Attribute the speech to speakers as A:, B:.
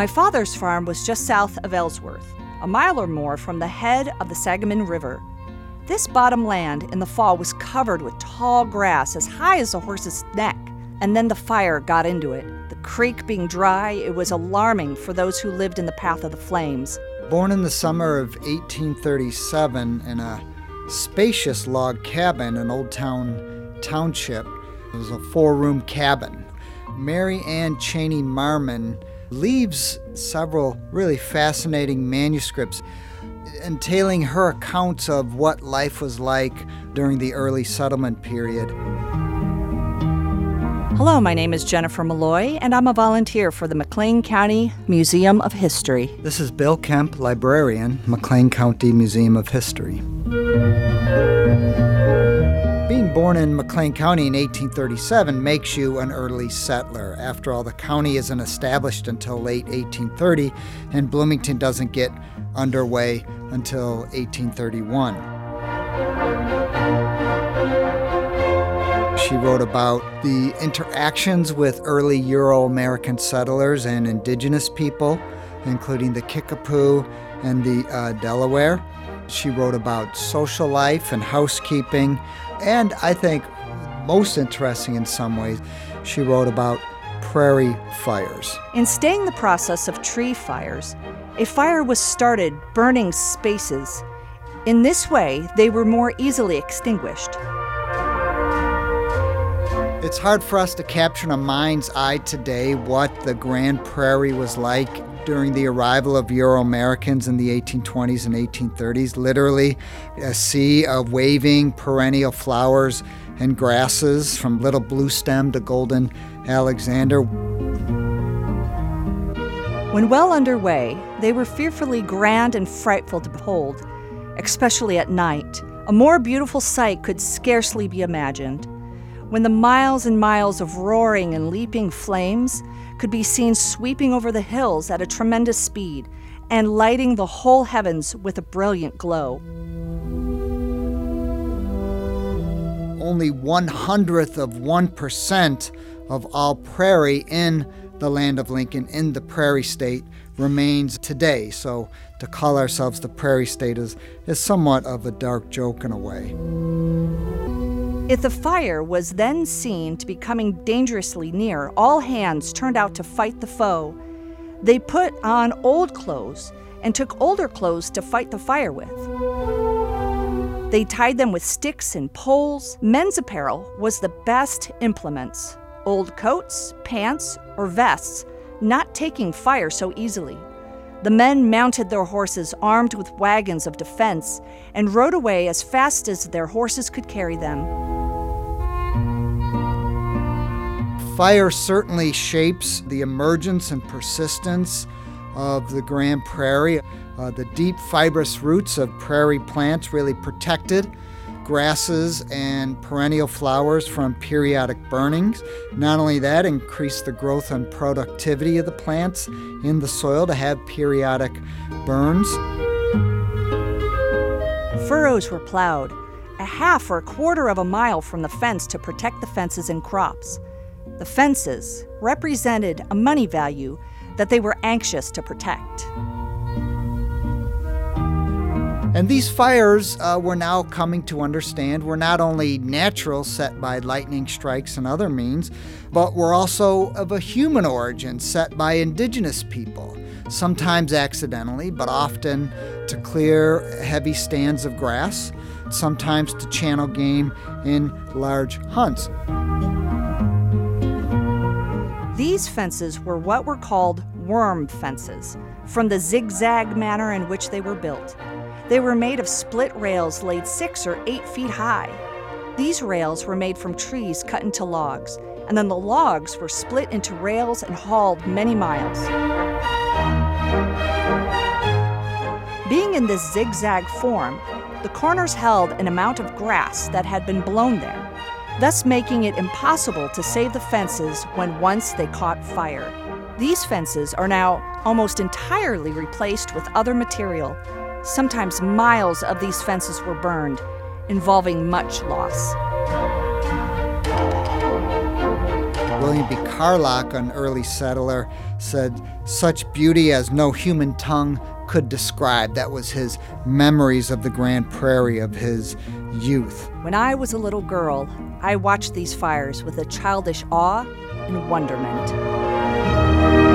A: My father's farm was just south of Ellsworth, a mile or more from the head of the Sangamon River. This bottom land in the fall was covered with tall grass as high as a horse's neck, and then the fire got into it. The creek being dry, it was alarming for those who lived in the path of the flames.
B: Born in the summer of 1837 in a spacious log cabin in Old Town Township, it was a four room cabin. Mary Ann Cheney Marmon leaves several really fascinating manuscripts entailing her accounts of what life was like during the early settlement period.
A: Hello, my name is Jennifer Malloy, and I'm a volunteer for the McLean County Museum of History.
B: This is Bill Kemp, librarian, McLean County Museum of History. Being born in McLean County in 1837 makes you an early settler. After all, the county isn't established until late 1830, and Bloomington doesn't get underway until 1831. She wrote about the interactions with early Euro American settlers and indigenous people, including the Kickapoo and the uh, Delaware. She wrote about social life and housekeeping, and I think most interesting in some ways, she wrote about prairie fires.
A: In staying the process of tree fires, a fire was started burning spaces. In this way, they were more easily extinguished.
B: It's hard for us to capture in a mind's eye today what the Grand Prairie was like during the arrival of Euro Americans in the 1820s and 1830s. Literally, a sea of waving perennial flowers and grasses from little bluestem to golden Alexander.
A: When well underway, they were fearfully grand and frightful to behold, especially at night. A more beautiful sight could scarcely be imagined. When the miles and miles of roaring and leaping flames could be seen sweeping over the hills at a tremendous speed and lighting the whole heavens with a brilliant glow.
B: Only one hundredth of 1% of all prairie in the land of Lincoln, in the prairie state, remains today. So to call ourselves the prairie state is, is somewhat of a dark joke in a way.
A: If the fire was then seen to be coming dangerously near, all hands turned out to fight the foe. They put on old clothes and took older clothes to fight the fire with. They tied them with sticks and poles. Men's apparel was the best implements old coats, pants, or vests, not taking fire so easily. The men mounted their horses armed with wagons of defense and rode away as fast as their horses could carry them.
B: Fire certainly shapes the emergence and persistence of the Grand Prairie. Uh, the deep fibrous roots of prairie plants really protected grasses and perennial flowers from periodic burnings. Not only that, increased the growth and productivity of the plants in the soil to have periodic burns.
A: Furrows were plowed a half or a quarter of a mile from the fence to protect the fences and crops. The fences represented a money value that they were anxious to protect.
B: And these fires uh, we're now coming to understand were not only natural, set by lightning strikes and other means, but were also of a human origin, set by indigenous people, sometimes accidentally, but often to clear heavy stands of grass, sometimes to channel game in large hunts.
A: These fences were what were called worm fences, from the zigzag manner in which they were built. They were made of split rails laid six or eight feet high. These rails were made from trees cut into logs, and then the logs were split into rails and hauled many miles. Being in this zigzag form, the corners held an amount of grass that had been blown there thus making it impossible to save the fences when once they caught fire. These fences are now almost entirely replaced with other material. Sometimes miles of these fences were burned, involving much loss.
B: William B. Carlock, an early settler, said, Such beauty as no human tongue could describe. That was his memories of the Grand Prairie of his youth.
A: When I was a little girl, I watched these fires with a childish awe and wonderment.